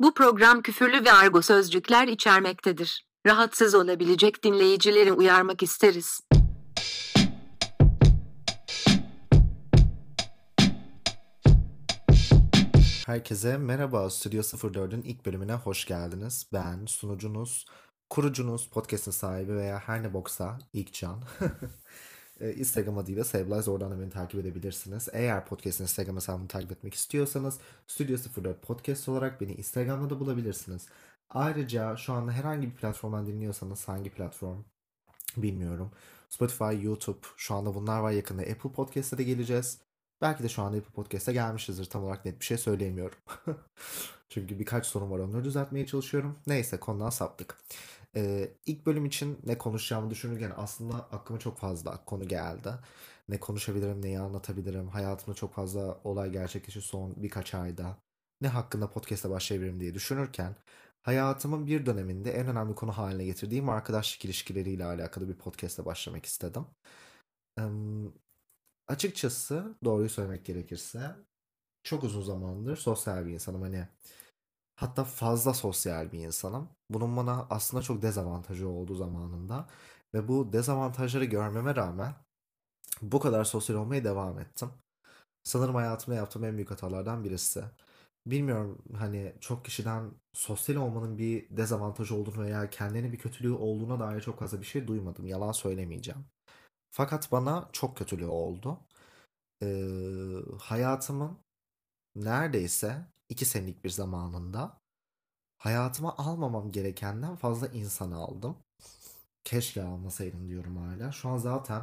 Bu program küfürlü ve argo sözcükler içermektedir. Rahatsız olabilecek dinleyicileri uyarmak isteriz. Herkese merhaba. Studio 04'ün ilk bölümüne hoş geldiniz. Ben sunucunuz, kurucunuz, podcast'ın sahibi veya her ne boksa İlkcan. E, Instagram adıyla Sevlize oradan da beni takip edebilirsiniz. Eğer podcast'ın Instagram hesabını takip etmek istiyorsanız Studio 04 Podcast olarak beni Instagram'da da bulabilirsiniz. Ayrıca şu anda herhangi bir platformdan dinliyorsanız hangi platform bilmiyorum. Spotify, YouTube şu anda bunlar var yakında Apple Podcast'a da geleceğiz. Belki de şu anda Apple Podcast'a gelmişizdir. Tam olarak net bir şey söyleyemiyorum. Çünkü birkaç sorun var onları düzeltmeye çalışıyorum. Neyse konudan saptık. Ee, ilk bölüm için ne konuşacağımı düşünürken aslında aklıma çok fazla konu geldi. Ne konuşabilirim, neyi anlatabilirim. Hayatımda çok fazla olay gerçekleşti son birkaç ayda. Ne hakkında podcast'a başlayabilirim diye düşünürken hayatımın bir döneminde en önemli konu haline getirdiğim arkadaşlık ilişkileriyle alakalı bir podcast'a başlamak istedim. Ee, açıkçası doğruyu söylemek gerekirse çok uzun zamandır sosyal bir insanım. Hani Hatta fazla sosyal bir insanım. Bunun bana aslında çok dezavantajı oldu zamanında. Ve bu dezavantajları görmeme rağmen bu kadar sosyal olmaya devam ettim. Sanırım hayatımda yaptığım en büyük hatalardan birisi. Bilmiyorum hani çok kişiden sosyal olmanın bir dezavantajı olduğunu veya kendine bir kötülüğü olduğuna dair çok fazla bir şey duymadım. Yalan söylemeyeceğim. Fakat bana çok kötülüğü oldu. Ee, hayatımın neredeyse iki senelik bir zamanında hayatıma almamam gerekenden fazla insan aldım. Keşke almasaydım diyorum hala. Şu an zaten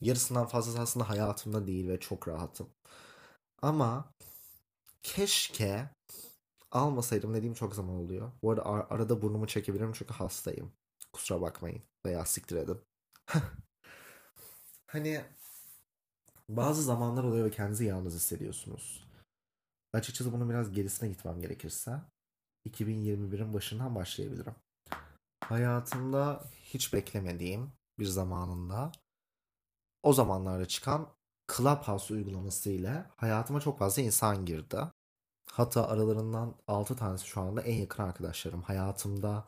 yarısından fazlası aslında hayatımda değil ve çok rahatım. Ama keşke almasaydım dediğim çok zaman oluyor. Bu arada ar- arada burnumu çekebilirim çünkü hastayım. Kusura bakmayın veya siktir edin. hani bazı zamanlar oluyor ve kendinizi yalnız hissediyorsunuz. Açıkçası bunun biraz gerisine gitmem gerekirse 2021'in başından başlayabilirim. Hayatımda hiç beklemediğim bir zamanında o zamanlarda çıkan Clubhouse uygulaması ile hayatıma çok fazla insan girdi. Hatta aralarından 6 tanesi şu anda en yakın arkadaşlarım. Hayatımda,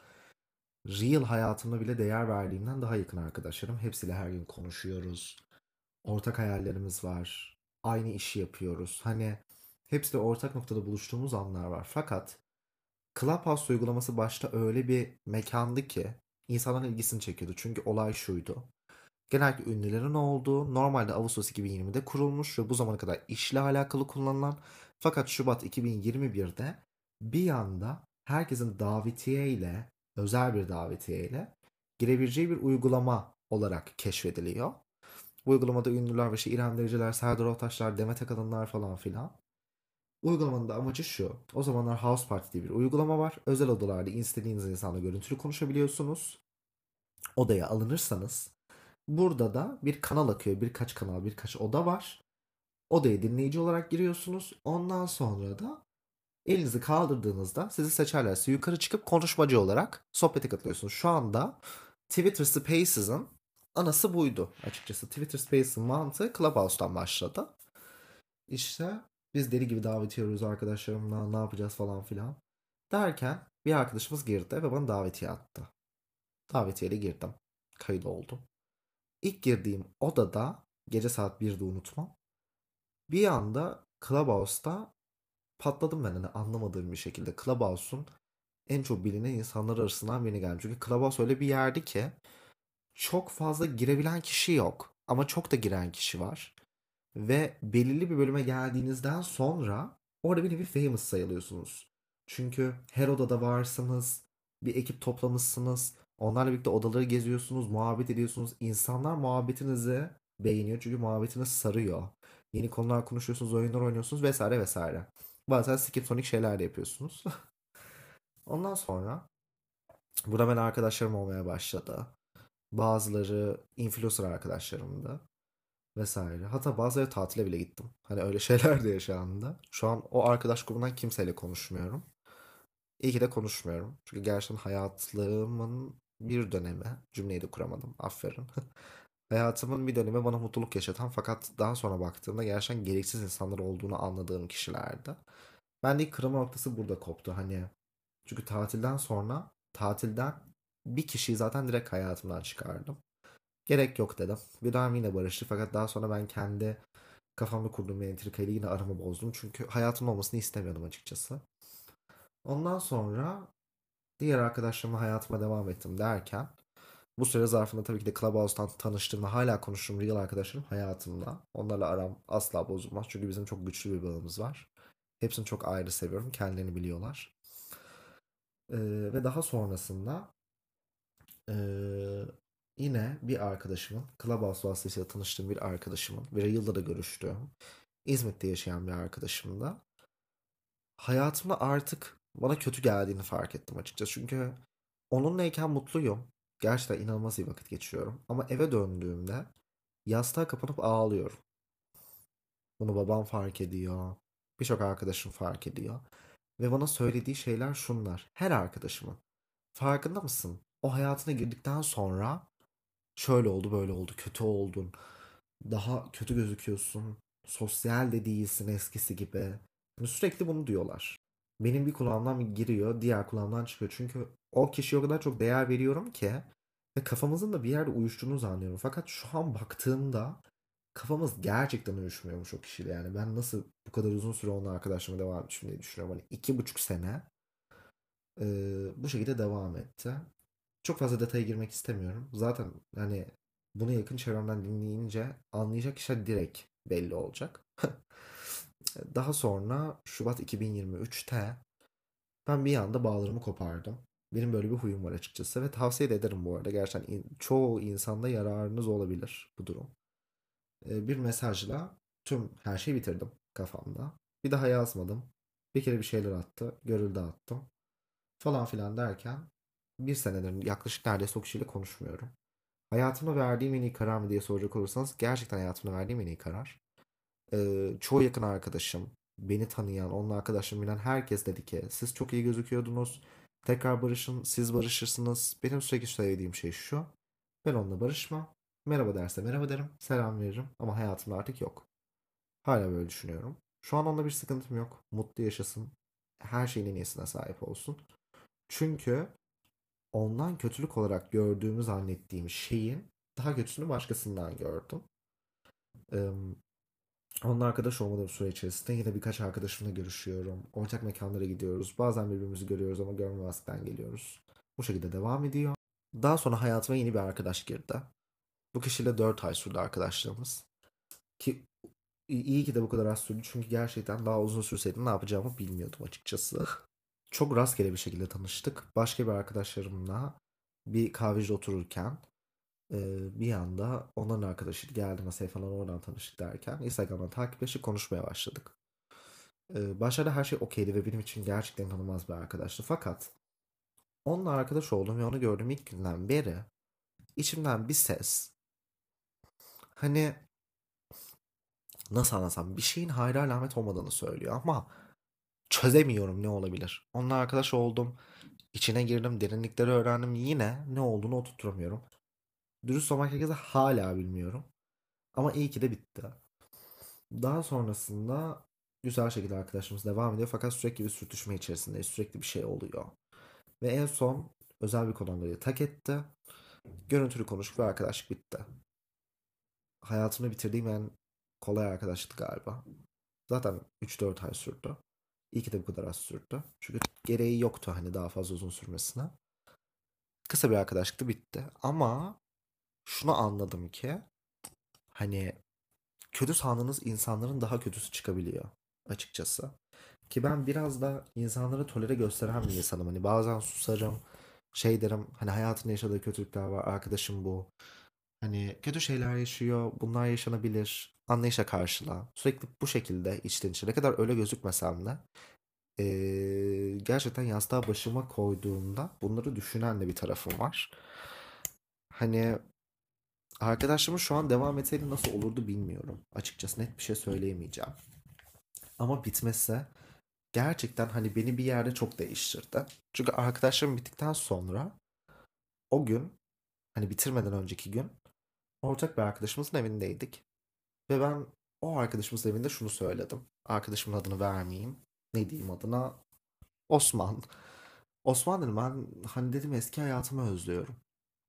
real hayatımda bile değer verdiğimden daha yakın arkadaşlarım. Hepsiyle her gün konuşuyoruz. Ortak hayallerimiz var. Aynı işi yapıyoruz. Hani hepsi de ortak noktada buluştuğumuz anlar var. Fakat Clubhouse uygulaması başta öyle bir mekandı ki insanların ilgisini çekiyordu. Çünkü olay şuydu. Genellikle ünlülerin olduğu normalde Ağustos 2020'de kurulmuş ve bu zamana kadar işle alakalı kullanılan fakat Şubat 2021'de bir anda herkesin davetiye ile özel bir davetiye ile girebileceği bir uygulama olarak keşfediliyor. Bu uygulamada ünlüler ve işte İrem Dericiler, Serdar Ortaçlar, Demet Akalınlar falan filan Uygulamanın da amacı şu. O zamanlar House Party diye bir uygulama var. Özel odalarda istediğiniz insanla görüntülü konuşabiliyorsunuz. Odaya alınırsanız burada da bir kanal akıyor. Birkaç kanal, birkaç oda var. Odaya dinleyici olarak giriyorsunuz. Ondan sonra da elinizi kaldırdığınızda sizi seçerlerse yukarı çıkıp konuşmacı olarak sohbete katılıyorsunuz. Şu anda Twitter Spaces'ın anası buydu açıkçası. Twitter Spaces'ın mantığı Clubhouse'dan başladı. İşte biz deli gibi davet ediyoruz arkadaşlarımla ne yapacağız falan filan. Derken bir arkadaşımız girdi ve bana davetiye attı. Davetiyeyle girdim. Kayıt oldum. İlk girdiğim odada gece saat 1'de unutmam. Bir anda Clubhouse'da patladım ben hani anlamadığım bir şekilde. Clubhouse'un en çok bilinen insanlar arasından birine geldim. Çünkü Clubhouse öyle bir yerdi ki çok fazla girebilen kişi yok. Ama çok da giren kişi var. Ve belirli bir bölüme geldiğinizden sonra orada bir nevi famous sayılıyorsunuz. Çünkü her odada varsınız, bir ekip toplamışsınız, onlarla birlikte odaları geziyorsunuz, muhabbet ediyorsunuz. İnsanlar muhabbetinizi beğeniyor çünkü muhabbetiniz sarıyor. Yeni konular konuşuyorsunuz, oyunlar oynuyorsunuz vesaire vesaire. Bazen skip sonic şeyler de yapıyorsunuz. Ondan sonra burada ben arkadaşlarım olmaya başladı. Bazıları influencer arkadaşlarımdı vesaire. Hatta bazıları tatile bile gittim. Hani öyle şeyler de yaşandı. Şu an o arkadaş grubundan kimseyle konuşmuyorum. İyi ki de konuşmuyorum. Çünkü gerçekten hayatlarımın bir dönemi, cümleyi de kuramadım, aferin. Hayatımın bir dönemi bana mutluluk yaşatan fakat daha sonra baktığımda gerçekten gereksiz insanlar olduğunu anladığım kişilerdi. Ben de kırılma noktası burada koptu. Hani Çünkü tatilden sonra tatilden bir kişiyi zaten direkt hayatımdan çıkardım. Gerek yok dedim. Daha yine barıştık fakat daha sonra ben kendi kafamda kurduğum bir entrikayla yine aramı bozdum. Çünkü hayatım olmasını istemiyordum açıkçası. Ondan sonra diğer arkadaşlarımla hayatıma devam ettim derken bu süre zarfında tabii ki de Clubhouse'tan tanıştığım ve hala konuştuğum real arkadaşlarım hayatımda. Onlarla aram asla bozulmaz. Çünkü bizim çok güçlü bir bağımız var. Hepsini çok ayrı seviyorum. Kendilerini biliyorlar. Ee, ve daha sonrasında ee, yine bir arkadaşımın, Clubhouse vasıtasıyla tanıştığım bir arkadaşımın ve yılda da görüştüğüm İzmit'te yaşayan bir arkadaşım da hayatımda artık bana kötü geldiğini fark ettim açıkçası. Çünkü onunlayken mutluyum. Gerçekten inanılmaz iyi vakit geçiriyorum. Ama eve döndüğümde yastığa kapanıp ağlıyorum. Bunu babam fark ediyor. Birçok arkadaşım fark ediyor. Ve bana söylediği şeyler şunlar. Her arkadaşımın. Farkında mısın? O hayatına girdikten sonra şöyle oldu böyle oldu. Kötü oldun. Daha kötü gözüküyorsun. Sosyal de değilsin eskisi gibi. Yani sürekli bunu diyorlar. Benim bir kulağımdan giriyor, diğer kulağımdan çıkıyor. Çünkü o kişiye o kadar çok değer veriyorum ki ve kafamızın da bir yerde uyuştuğunu zannediyorum. Fakat şu an baktığımda kafamız gerçekten uyuşmuyormuş o kişiyle. Yani ben nasıl bu kadar uzun süre onunla arkadaşlıma devam etmişim diye düşünüyorum. Hani iki buçuk sene e, bu şekilde devam etti. Çok fazla detaya girmek istemiyorum. Zaten hani bunu yakın çevremden dinleyince anlayacak kişi direkt belli olacak. Daha sonra Şubat 2023'te ben bir anda bağlarımı kopardım. Benim böyle bir huyum var açıkçası ve tavsiye de ederim bu arada. Gerçekten in, çoğu insanda yararınız olabilir bu durum. Ee, bir mesajla tüm her şeyi bitirdim kafamda. Bir daha yazmadım. Bir kere bir şeyler attı. Görüldü attım. Falan filan derken bir senedir yaklaşık neredeyse o kişiyle konuşmuyorum. Hayatımda verdiğim en iyi karar mı diye soracak olursanız gerçekten hayatımda verdiğim en iyi karar. Ee, çoğu yakın arkadaşım, beni tanıyan, onun arkadaşım bilen herkes dedi ki siz çok iyi gözüküyordunuz. Tekrar barışın, siz barışırsınız. Benim sürekli söylediğim şey şu. Ben onunla barışma. Merhaba derse merhaba derim. Selam veririm. Ama hayatımda artık yok. Hala böyle düşünüyorum. Şu an onunla bir sıkıntım yok. Mutlu yaşasın. Her şeyin en iyisine sahip olsun. Çünkü ondan kötülük olarak gördüğümü zannettiğim şeyin daha kötüsünü başkasından gördüm. Ee, onunla arkadaş olmadığım süre içerisinde yine birkaç arkadaşımla görüşüyorum. Ortak mekanlara gidiyoruz. Bazen birbirimizi görüyoruz ama görmemezlikten geliyoruz. Bu şekilde devam ediyor. Daha sonra hayatıma yeni bir arkadaş girdi. Bu kişiyle 4 ay sürdü arkadaşlığımız. Ki iyi ki de bu kadar az sürdü. Çünkü gerçekten daha uzun sürseydi ne yapacağımı bilmiyordum açıkçası. Çok rastgele bir şekilde tanıştık. Başka bir arkadaşlarımla bir kahvede otururken bir anda onların arkadaşı geldi masaya falan oradan tanıştık derken Instagram'dan takipleşip konuşmaya başladık. Başlarda her şey okeydi ve benim için gerçekten inanılmaz bir arkadaştı. Fakat onunla arkadaş oldum ve onu gördüğüm ilk günden beri içimden bir ses hani nasıl anlasam bir şeyin hayra alamet olmadığını söylüyor ama çözemiyorum ne olabilir. Onunla arkadaş oldum. içine girdim. Derinlikleri öğrendim. Yine ne olduğunu oturtturamıyorum. Dürüst olmak gerekirse hala bilmiyorum. Ama iyi ki de bitti. Daha sonrasında güzel şekilde arkadaşımız devam ediyor. Fakat sürekli bir sürtüşme içerisindeyiz. Sürekli bir şey oluyor. Ve en son özel bir konudan dolayı tak etti. Görüntülü konuştuk ve arkadaşlık bitti. Hayatımda bitirdiğim en kolay arkadaşlıktı galiba. Zaten 3-4 ay sürdü. İyi ki de bu kadar az sürdü. Çünkü gereği yoktu hani daha fazla uzun sürmesine. Kısa bir arkadaşlıktı bitti. Ama şunu anladım ki hani kötü sandığınız insanların daha kötüsü çıkabiliyor açıkçası. Ki ben biraz da insanları tolere gösteren bir insanım. Hani bazen susarım. Şey derim hani hayatında yaşadığı kötülükler var. Arkadaşım bu. Hani kötü şeyler yaşıyor. Bunlar yaşanabilir. Anlayışa karşıla. Sürekli bu şekilde içten içe. Ne kadar öyle gözükmesem de ee, gerçekten yastığa başıma koyduğumda bunları düşünen de bir tarafım var. Hani arkadaşlarım şu an devam etseydi nasıl olurdu bilmiyorum. Açıkçası net bir şey söyleyemeyeceğim. Ama bitmese gerçekten hani beni bir yerde çok değiştirdi. Çünkü arkadaşlarım bittikten sonra o gün hani bitirmeden önceki gün ortak bir arkadaşımızın evindeydik. Ve ben o arkadaşımızın evinde şunu söyledim. Arkadaşımın adını vermeyeyim. Ne diyeyim adına? Osman. Osman dedim ben hani dedim eski hayatımı özlüyorum.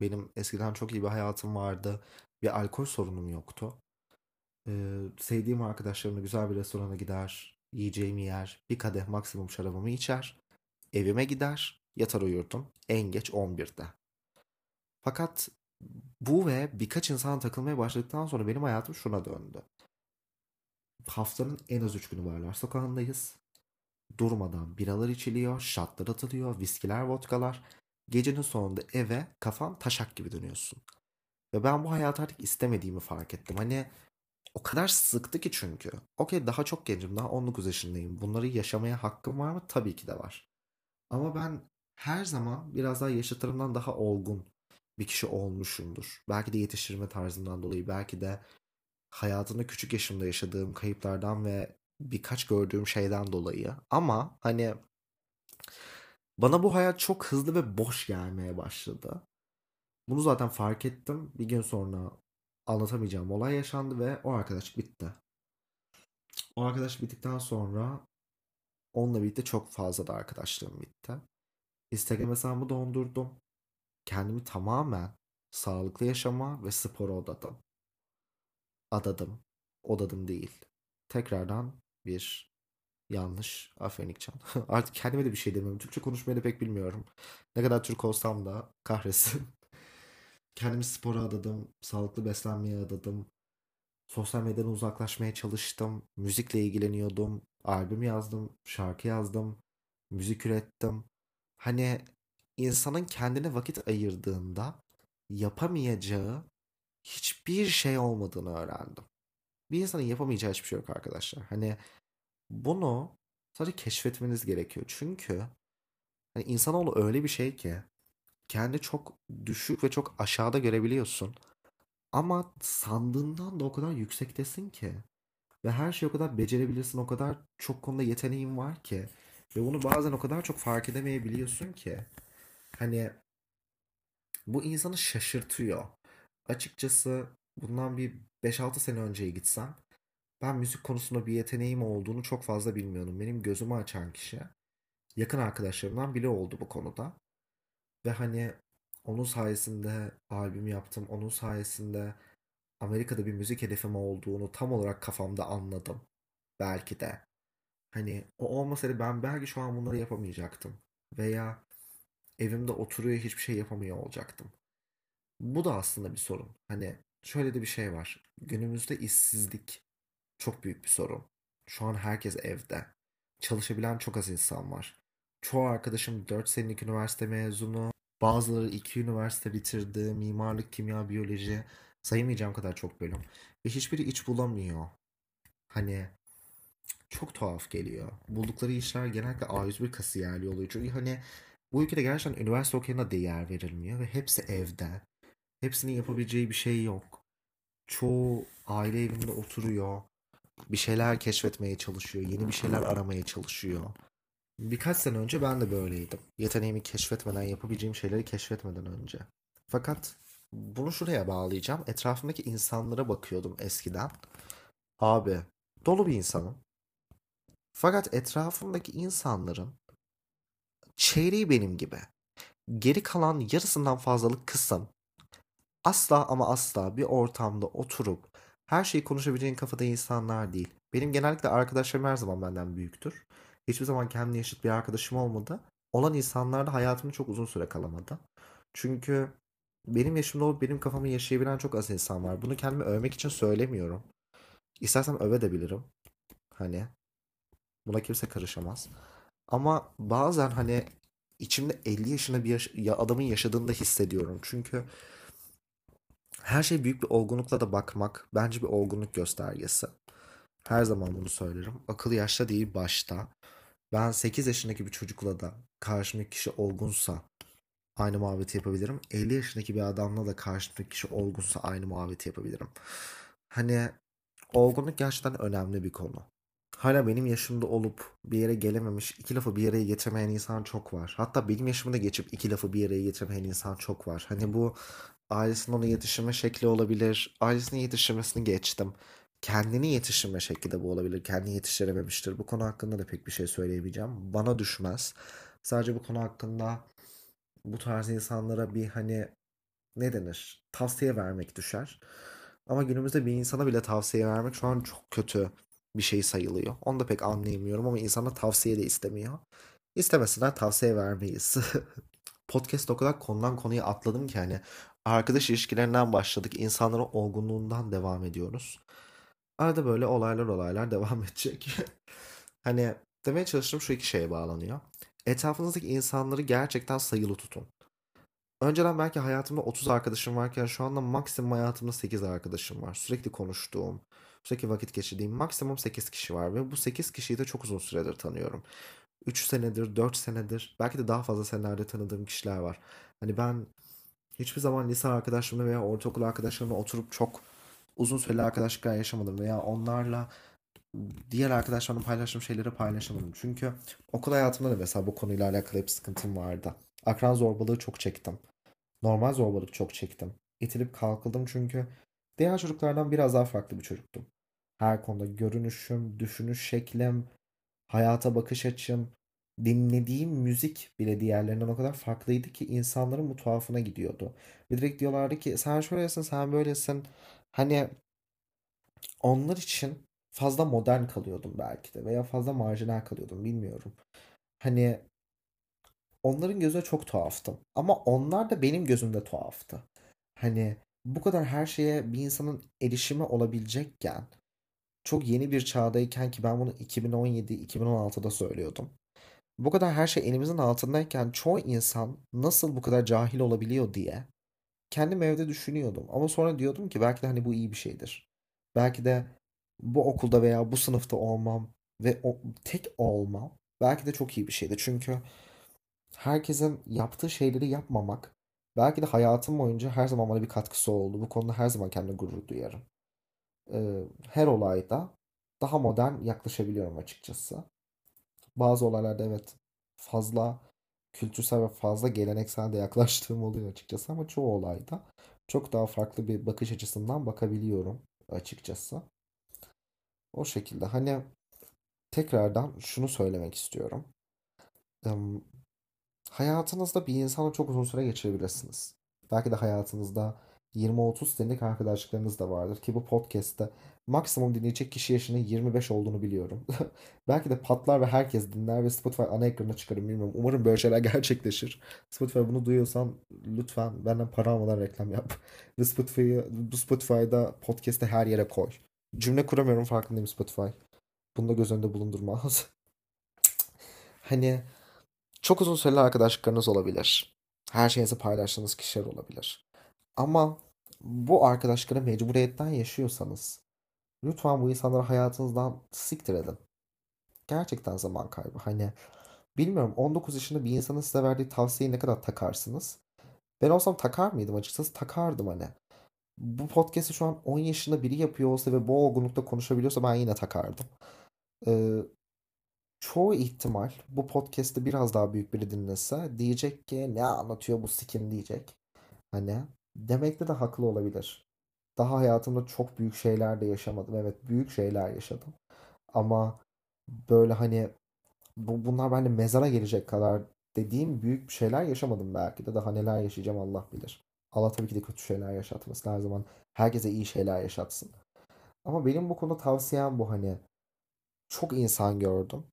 Benim eskiden çok iyi bir hayatım vardı. Bir alkol sorunum yoktu. Ee, sevdiğim arkadaşlarımla güzel bir restorana gider, yiyeceğimi yer, bir kadeh maksimum şarabımı içer, evime gider, yatar uyurdum en geç 11'de. Fakat bu ve birkaç insan takılmaya başladıktan sonra benim hayatım şuna döndü. Haftanın en az 3 günü Barlar Sokağı'ndayız. Durmadan biralar içiliyor, şatlar atılıyor, viskiler, vodkalar. Gecenin sonunda eve kafan taşak gibi dönüyorsun. Ve ben bu hayatı artık istemediğimi fark ettim. Hani o kadar sıktı ki çünkü. Okey daha çok gencim daha 19 yaşındayım. Bunları yaşamaya hakkım var mı? Tabii ki de var. Ama ben her zaman biraz daha yaşıtlarımdan daha olgun bir kişi olmuşumdur. Belki de yetiştirme tarzından dolayı, belki de hayatımda küçük yaşımda yaşadığım kayıplardan ve birkaç gördüğüm şeyden dolayı. Ama hani bana bu hayat çok hızlı ve boş gelmeye başladı. Bunu zaten fark ettim. Bir gün sonra anlatamayacağım olay yaşandı ve o arkadaş bitti. O arkadaş bittikten sonra onunla birlikte çok fazla da arkadaşlığım bitti. Instagram hesabımı dondurdum. Kendimi tamamen sağlıklı yaşama ve spora odadım. Adadım. Odadım değil. Tekrardan bir yanlış. Aferin İkcan. Artık kendime de bir şey demiyorum. Türkçe konuşmayı da pek bilmiyorum. Ne kadar Türk olsam da kahretsin. Kendimi spora adadım. Sağlıklı beslenmeye adadım. Sosyal medyadan uzaklaşmaya çalıştım. Müzikle ilgileniyordum. Albüm yazdım. Şarkı yazdım. Müzik ürettim. Hani insanın kendine vakit ayırdığında yapamayacağı hiçbir şey olmadığını öğrendim. Bir insanın yapamayacağı hiçbir şey yok arkadaşlar. Hani bunu sadece keşfetmeniz gerekiyor. Çünkü hani insanoğlu öyle bir şey ki kendi çok düşük ve çok aşağıda görebiliyorsun. Ama sandığından da o kadar yüksektesin ki. Ve her şeyi o kadar becerebilirsin. O kadar çok konuda yeteneğin var ki. Ve bunu bazen o kadar çok fark edemeyebiliyorsun ki. Hani bu insanı şaşırtıyor. Açıkçası bundan bir 5-6 sene önceye gitsem ben müzik konusunda bir yeteneğim olduğunu çok fazla bilmiyordum. Benim gözümü açan kişi yakın arkadaşlarımdan biri oldu bu konuda. Ve hani onun sayesinde albüm yaptım. Onun sayesinde Amerika'da bir müzik hedefim olduğunu tam olarak kafamda anladım. Belki de. Hani o olmasaydı ben belki şu an bunları yapamayacaktım. Veya evimde oturuyor hiçbir şey yapamıyor olacaktım. Bu da aslında bir sorun. Hani şöyle de bir şey var. Günümüzde işsizlik çok büyük bir sorun. Şu an herkes evde. Çalışabilen çok az insan var. Çoğu arkadaşım 4 senelik üniversite mezunu. Bazıları 2 üniversite bitirdi. Mimarlık, kimya, biyoloji. Sayamayacağım kadar çok bölüm. Ve hiçbiri iç bulamıyor. Hani çok tuhaf geliyor. Buldukları işler genellikle A101 kasiyerliği oluyor. Çünkü hani bu ülkede gerçekten üniversite okuyana değer verilmiyor ve hepsi evde. Hepsinin yapabileceği bir şey yok. Çoğu aile evinde oturuyor. Bir şeyler keşfetmeye çalışıyor. Yeni bir şeyler aramaya çalışıyor. Birkaç sene önce ben de böyleydim. Yeteneğimi keşfetmeden, yapabileceğim şeyleri keşfetmeden önce. Fakat bunu şuraya bağlayacağım. Etrafımdaki insanlara bakıyordum eskiden. Abi, dolu bir insanım. Fakat etrafımdaki insanların çeyreği benim gibi. Geri kalan yarısından fazlalık kısım asla ama asla bir ortamda oturup her şeyi konuşabileceğin kafada insanlar değil. Benim genellikle arkadaşlarım her zaman benden büyüktür. Hiçbir zaman kendine yaşıt bir arkadaşım olmadı. Olan insanlar da hayatımda çok uzun süre kalamadı. Çünkü benim yaşımda olup benim kafamı yaşayabilen çok az insan var. Bunu kendimi övmek için söylemiyorum. İstersem öve de bilirim. Hani buna kimse karışamaz. Ama bazen hani içimde 50 yaşında bir yaş- ya adamın yaşadığını da hissediyorum. Çünkü her şey büyük bir olgunlukla da bakmak bence bir olgunluk göstergesi. Her zaman bunu söylerim. Akıl yaşta değil başta. Ben 8 yaşındaki bir çocukla da karşımdaki kişi olgunsa aynı muhabbeti yapabilirim. 50 yaşındaki bir adamla da karşımdaki kişi olgunsa aynı muhabbeti yapabilirim. Hani olgunluk gerçekten önemli bir konu. Hala benim yaşımda olup bir yere gelememiş, iki lafı bir araya getiremeyen insan çok var. Hatta benim yaşımda geçip iki lafı bir araya getiremeyen insan çok var. Hani bu ailesinin onu yetiştirme şekli olabilir. Ailesinin yetiştirmesini geçtim. Kendini yetiştirme şekli de bu olabilir. Kendini yetiştirememiştir. Bu konu hakkında da pek bir şey söyleyemeyeceğim. Bana düşmez. Sadece bu konu hakkında bu tarz insanlara bir hani ne denir? Tavsiye vermek düşer. Ama günümüzde bir insana bile tavsiye vermek şu an çok kötü bir şey sayılıyor. Onu da pek anlayamıyorum ama insana tavsiye de istemiyor. İstemesinler tavsiye vermeyiz. Podcast o kadar konudan konuya atladım ki hani arkadaş ilişkilerinden başladık. insanların olgunluğundan devam ediyoruz. Arada böyle olaylar olaylar devam edecek. hani demeye çalıştığım şu iki şeye bağlanıyor. Etrafınızdaki insanları gerçekten sayılı tutun. Önceden belki hayatımda 30 arkadaşım varken şu anda maksimum hayatımda 8 arkadaşım var. Sürekli konuştuğum, sürekli vakit geçirdiğim maksimum 8 kişi var. Ve bu 8 kişiyi de çok uzun süredir tanıyorum. 3 senedir, 4 senedir, belki de daha fazla senelerde tanıdığım kişiler var. Hani ben hiçbir zaman lise arkadaşlarımla veya ortaokul arkadaşlarımla oturup çok uzun süreli arkadaşlıklar yaşamadım. Veya onlarla diğer arkadaşlarımla paylaştığım şeyleri paylaşamadım. Çünkü okul hayatımda da mesela bu konuyla alakalı hep sıkıntım vardı. Akran zorbalığı çok çektim. Normal zorbalık çok çektim. İtilip kalkıldım çünkü diğer çocuklardan biraz daha farklı bir çocuktum. Her konuda görünüşüm, düşünüş şeklim, hayata bakış açım, dinlediğim müzik bile diğerlerinden o kadar farklıydı ki insanların bu tuhafına gidiyordu. Ve direkt diyorlardı ki sen şöylesin, sen böylesin. Hani onlar için fazla modern kalıyordum belki de veya fazla marjinal kalıyordum bilmiyorum. Hani onların gözüne çok tuhaftım. Ama onlar da benim gözümde tuhaftı. Hani bu kadar her şeye bir insanın erişimi olabilecekken çok yeni bir çağdayken ki ben bunu 2017-2016'da söylüyordum. Bu kadar her şey elimizin altındayken çoğu insan nasıl bu kadar cahil olabiliyor diye kendim evde düşünüyordum. Ama sonra diyordum ki belki de hani bu iyi bir şeydir. Belki de bu okulda veya bu sınıfta olmam ve o, tek olmam belki de çok iyi bir şeydi. Çünkü herkesin yaptığı şeyleri yapmamak belki de hayatım boyunca her zaman bana bir katkısı oldu. Bu konuda her zaman kendime gurur duyarım. Ee, her olayda daha modern yaklaşabiliyorum açıkçası. Bazı olaylarda evet fazla kültürsel ve fazla geleneksel de yaklaştığım oluyor açıkçası ama çoğu olayda çok daha farklı bir bakış açısından bakabiliyorum açıkçası. O şekilde hani tekrardan şunu söylemek istiyorum. Hayatınızda bir insanla çok uzun süre geçirebilirsiniz. Belki de hayatınızda 20-30 senelik arkadaşlıklarınız da vardır ki bu podcast'te maksimum dinleyecek kişi yaşının 25 olduğunu biliyorum. Belki de patlar ve herkes dinler ve Spotify ana ekranına çıkarım bilmiyorum. Umarım böyle şeyler gerçekleşir. Spotify bunu duyuyorsan lütfen benden para almadan reklam yap. Ve Spotify'ı bu Spotify'da podcast'te her yere koy. Cümle kuramıyorum farkındayım Spotify. Bunu da göz önünde bulundurmaz. hani çok uzun süreli arkadaşlıklarınız olabilir. Her şeyinizi paylaştığınız kişiler olabilir. Ama bu arkadaşlıkları mecburiyetten yaşıyorsanız lütfen bu insanları hayatınızdan siktir edin. Gerçekten zaman kaybı. Hani bilmiyorum 19 yaşında bir insanın size verdiği tavsiyeyi ne kadar takarsınız? Ben olsam takar mıydım açıkçası? Takardım hani. Bu podcast'i şu an 10 yaşında biri yapıyor olsa ve bu olgunlukta konuşabiliyorsa ben yine takardım. Ee, çoğu ihtimal bu podcast'i biraz daha büyük biri dinlese diyecek ki ne anlatıyor bu sikim diyecek. Hani demekte de haklı olabilir. Daha hayatımda çok büyük şeyler de yaşamadım. Evet büyük şeyler yaşadım. Ama böyle hani bu, bunlar bende mezara gelecek kadar dediğim büyük bir şeyler yaşamadım belki de. Daha neler yaşayacağım Allah bilir. Allah tabii ki de kötü şeyler yaşatmasın. Her zaman herkese iyi şeyler yaşatsın. Ama benim bu konuda tavsiyem bu hani. Çok insan gördüm.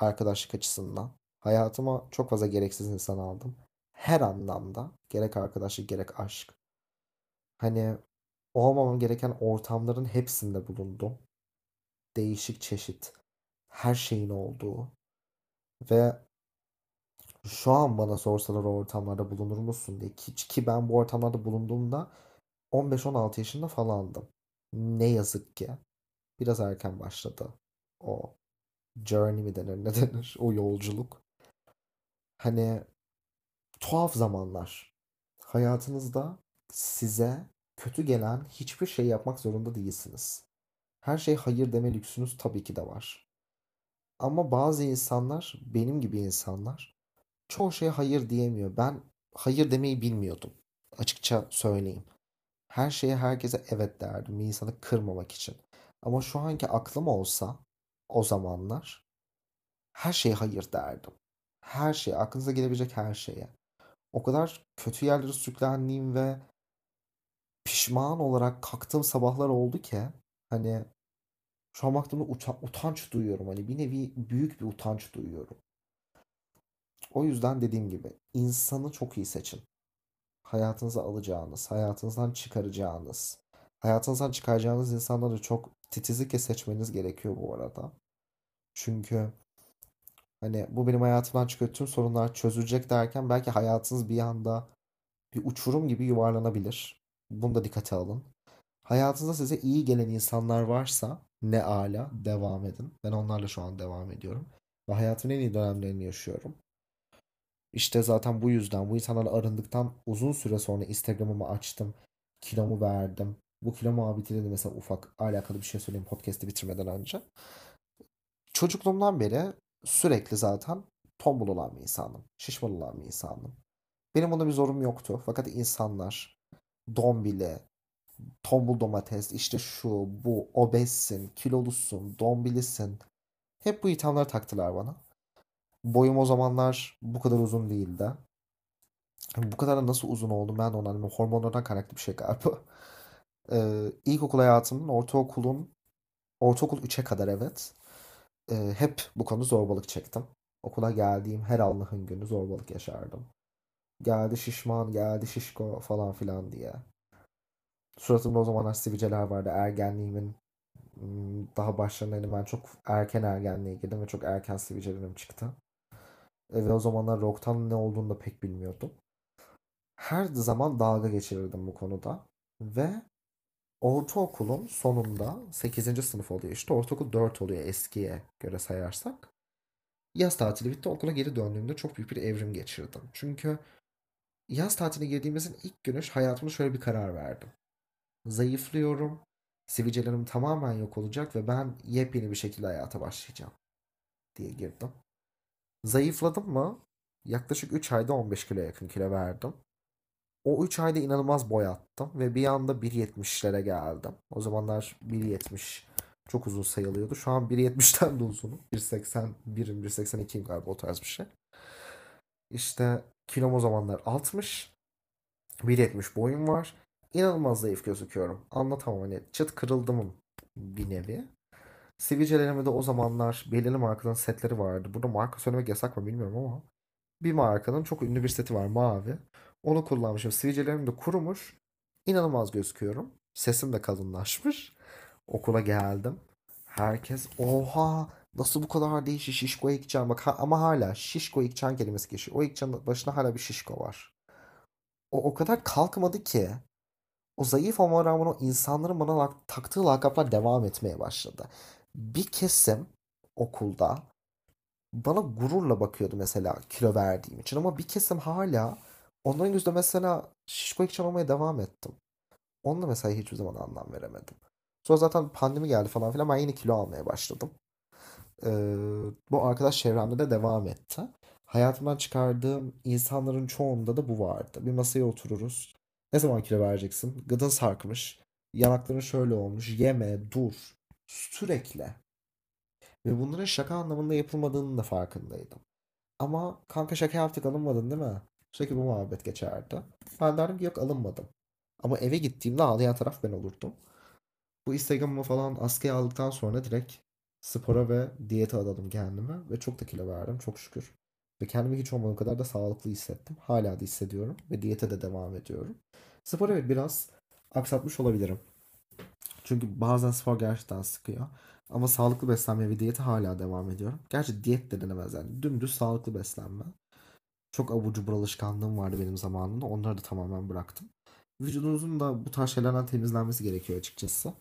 Arkadaşlık açısından. Hayatıma çok fazla gereksiz insan aldım. Her anlamda. Gerek arkadaşlık gerek aşk. Hani olmamam gereken ortamların hepsinde bulundum. Değişik çeşit. Her şeyin olduğu. Ve şu an bana sorsalar o ortamlarda bulunur musun diye. Ki, ki ben bu ortamlarda bulunduğumda 15-16 yaşında falandım. Ne yazık ki. Biraz erken başladı. O journey mi denir ne denir o yolculuk. Hani tuhaf zamanlar. Hayatınızda size kötü gelen hiçbir şey yapmak zorunda değilsiniz. Her şey hayır deme lüksünüz tabii ki de var. Ama bazı insanlar, benim gibi insanlar çoğu şeye hayır diyemiyor. Ben hayır demeyi bilmiyordum. Açıkça söyleyeyim. Her şeye herkese evet derdim. Bir insanı kırmamak için. Ama şu anki aklım olsa o zamanlar her şeye hayır derdim. her şey, aklınıza gelebilecek her şeye. O kadar kötü yerlere sürüklendiğim ve pişman olarak kalktığım sabahlar oldu ki hani şu an baktığımda uta- utanç duyuyorum. Hani bir nevi büyük bir utanç duyuyorum. O yüzden dediğim gibi insanı çok iyi seçin. Hayatınıza alacağınız, hayatınızdan çıkaracağınız, hayatınızdan çıkaracağınız insanları çok titizlikle seçmeniz gerekiyor bu arada. Çünkü hani bu benim hayatımdan çıkıyor tüm sorunlar çözülecek derken belki hayatınız bir anda bir uçurum gibi yuvarlanabilir. Bunu da dikkate alın. Hayatınızda size iyi gelen insanlar varsa ne ala devam edin. Ben onlarla şu an devam ediyorum. Ve hayatımın en iyi dönemlerini yaşıyorum. İşte zaten bu yüzden bu insanlarla arındıktan uzun süre sonra Instagram'ımı açtım. Kilomu verdim. Bu kilo muhabbetiyle de mesela ufak alakalı bir şey söyleyeyim podcast'i bitirmeden önce. Çocukluğumdan beri sürekli zaten tombul olan bir insanım. Şişman olan bir insanım. Benim bunda bir zorum yoktu. Fakat insanlar dombili, tombul domates, işte şu, bu, obezsin, kilolusun, dombilisin. Hep bu ithamları taktılar bana. Boyum o zamanlar bu kadar uzun değildi. Bu kadar da nasıl uzun oldum ben de onu anlamıyorum. Hormonlardan kaynaklı bir şey galiba. Ee, ilkokul hayatımın, ortaokulun, ortaokul 3'e kadar evet. Ee, hep bu konuda zorbalık çektim. Okula geldiğim her Allah'ın günü zorbalık yaşardım. Geldi şişman, geldi şişko falan filan diye. Suratımda o zamanlar sivilceler vardı. Ergenliğimin daha başlarındaydım. Ben çok erken ergenliğe girdim ve çok erken sivilcelerim çıktı. Ve o zamanlar rock'tan ne olduğunu da pek bilmiyordum. Her zaman dalga geçirirdim bu konuda. Ve ortaokulun sonunda 8. sınıf oluyor işte. Ortaokul 4 oluyor eskiye göre sayarsak. Yaz tatili bitti. Okula geri döndüğümde çok büyük bir evrim geçirdim. Çünkü yaz tatiline girdiğimizin ilk günü hayatımda şöyle bir karar verdim. Zayıflıyorum. Sivilcelerim tamamen yok olacak ve ben yepyeni bir şekilde hayata başlayacağım diye girdim. Zayıfladım mı? Yaklaşık 3 ayda 15 kilo yakın kilo verdim. O 3 ayda inanılmaz boy attım ve bir anda 1.70'lere geldim. O zamanlar 1.70 çok uzun sayılıyordu. Şu an 1.70'ten de uzunum. 1.81'im, 1.82'im galiba o tarz bir şey. İşte kilom o zamanlar 60. 1.70 boyum var. İnanılmaz zayıf gözüküyorum. Anlatamam hani çıt kırıldım bir nevi. Sivilcelerime de o zamanlar belirli markaların setleri vardı. Burada marka söylemek yasak mı bilmiyorum ama bir markanın çok ünlü bir seti var mavi. Onu kullanmışım. Sivilcelerim de kurumuş. İnanılmaz gözüküyorum. Sesim de kalınlaşmış. Okula geldim. Herkes oha nasıl bu kadar değişik şişko ikcan bak ha, ama hala şişko ikcan kelimesi geçiyor. O ikcanın başında hala bir şişko var. O o kadar kalkmadı ki o zayıf olma rağmen o insanların bana taktığı lakaplar devam etmeye başladı. Bir kesim okulda bana gururla bakıyordu mesela kilo verdiğim için ama bir kesim hala onların gözünde mesela şişko ikçam olmaya devam ettim. Onunla mesela hiçbir zaman anlam veremedim. Sonra zaten pandemi geldi falan filan ben yine kilo almaya başladım. Ee, bu arkadaş çevremde de devam etti. Hayatımdan çıkardığım insanların çoğunda da bu vardı. Bir masaya otururuz. Ne zaman kilo vereceksin? Gıdın sarkmış. Yanakların şöyle olmuş. Yeme, dur. Sürekli. Ve bunların şaka anlamında yapılmadığının da farkındaydım. Ama kanka şaka yaptık alınmadın değil mi? Sürekli bu muhabbet geçerdi. Ben derdim ki yok alınmadım. Ama eve gittiğimde ağlayan taraf ben olurdum. Bu Instagram'ı falan askıya aldıktan sonra direkt spora ve diyete adadım kendime. Ve çok da kilo verdim çok şükür. Ve kendimi hiç olmadığım kadar da sağlıklı hissettim. Hala da hissediyorum. Ve diyete de devam ediyorum. Spor evet biraz aksatmış olabilirim. Çünkü bazen spor gerçekten sıkıyor. Ama sağlıklı beslenme ve diyete hala devam ediyorum. Gerçi diyet de denemez yani. Dümdüz sağlıklı beslenme. Çok abucu cubur alışkanlığım vardı benim zamanımda. Onları da tamamen bıraktım. Vücudunuzun da bu tarz şeylerden temizlenmesi gerekiyor açıkçası.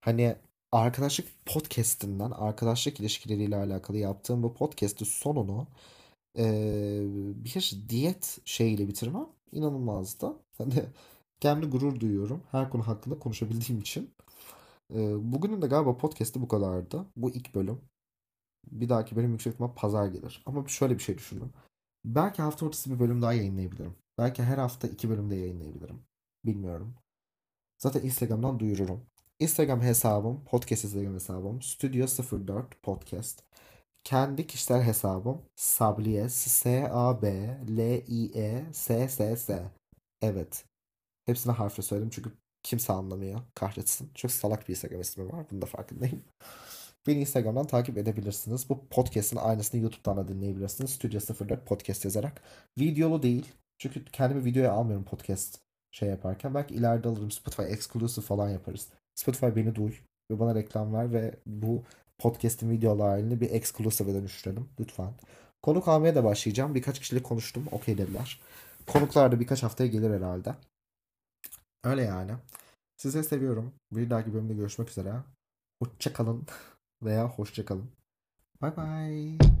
Hani arkadaşlık podcastinden, arkadaşlık ilişkileriyle alakalı yaptığım bu podcast'in sonunu e, bir diyet şeyiyle bitirmem inanılmazdı. Hani kendi gurur duyuyorum her konu hakkında konuşabildiğim için. E, bugünün de galiba podcast'i bu kadardı. Bu ilk bölüm. Bir dahaki bölüm yüksek ihtimal pazar gelir. Ama şöyle bir şey düşündüm. Belki hafta ortası bir bölüm daha yayınlayabilirim. Belki her hafta iki bölüm de yayınlayabilirim. Bilmiyorum. Zaten Instagram'dan duyururum. Instagram hesabım, podcast Instagram hesabım Studio 04 Podcast. kendi kişisel hesabım Sabliye S A B L I E S S S. Evet. Hepsini harfle söyledim çünkü kimse anlamıyor. Kahretsin. Çok salak bir Instagram ismi var. Bunu da farkındayım. Beni Instagram'dan takip edebilirsiniz. Bu podcast'in aynısını YouTube'dan da dinleyebilirsiniz. Studio 04 podcast yazarak. Videolu değil. Çünkü kendimi videoya almıyorum podcast şey yaparken. Belki ileride alırım. Spotify exclusive falan yaparız. Spotify beni duy ve bana reklam ver ve bu podcast'in videolu halini bir exclusive'e dönüştürelim. Lütfen. Konuk almaya da başlayacağım. Birkaç kişiyle konuştum. Okey dediler. Konuklar da birkaç haftaya gelir herhalde. Öyle yani. Size seviyorum. Bir dahaki bölümde görüşmek üzere. Hoşçakalın veya hoşçakalın. Bye bye.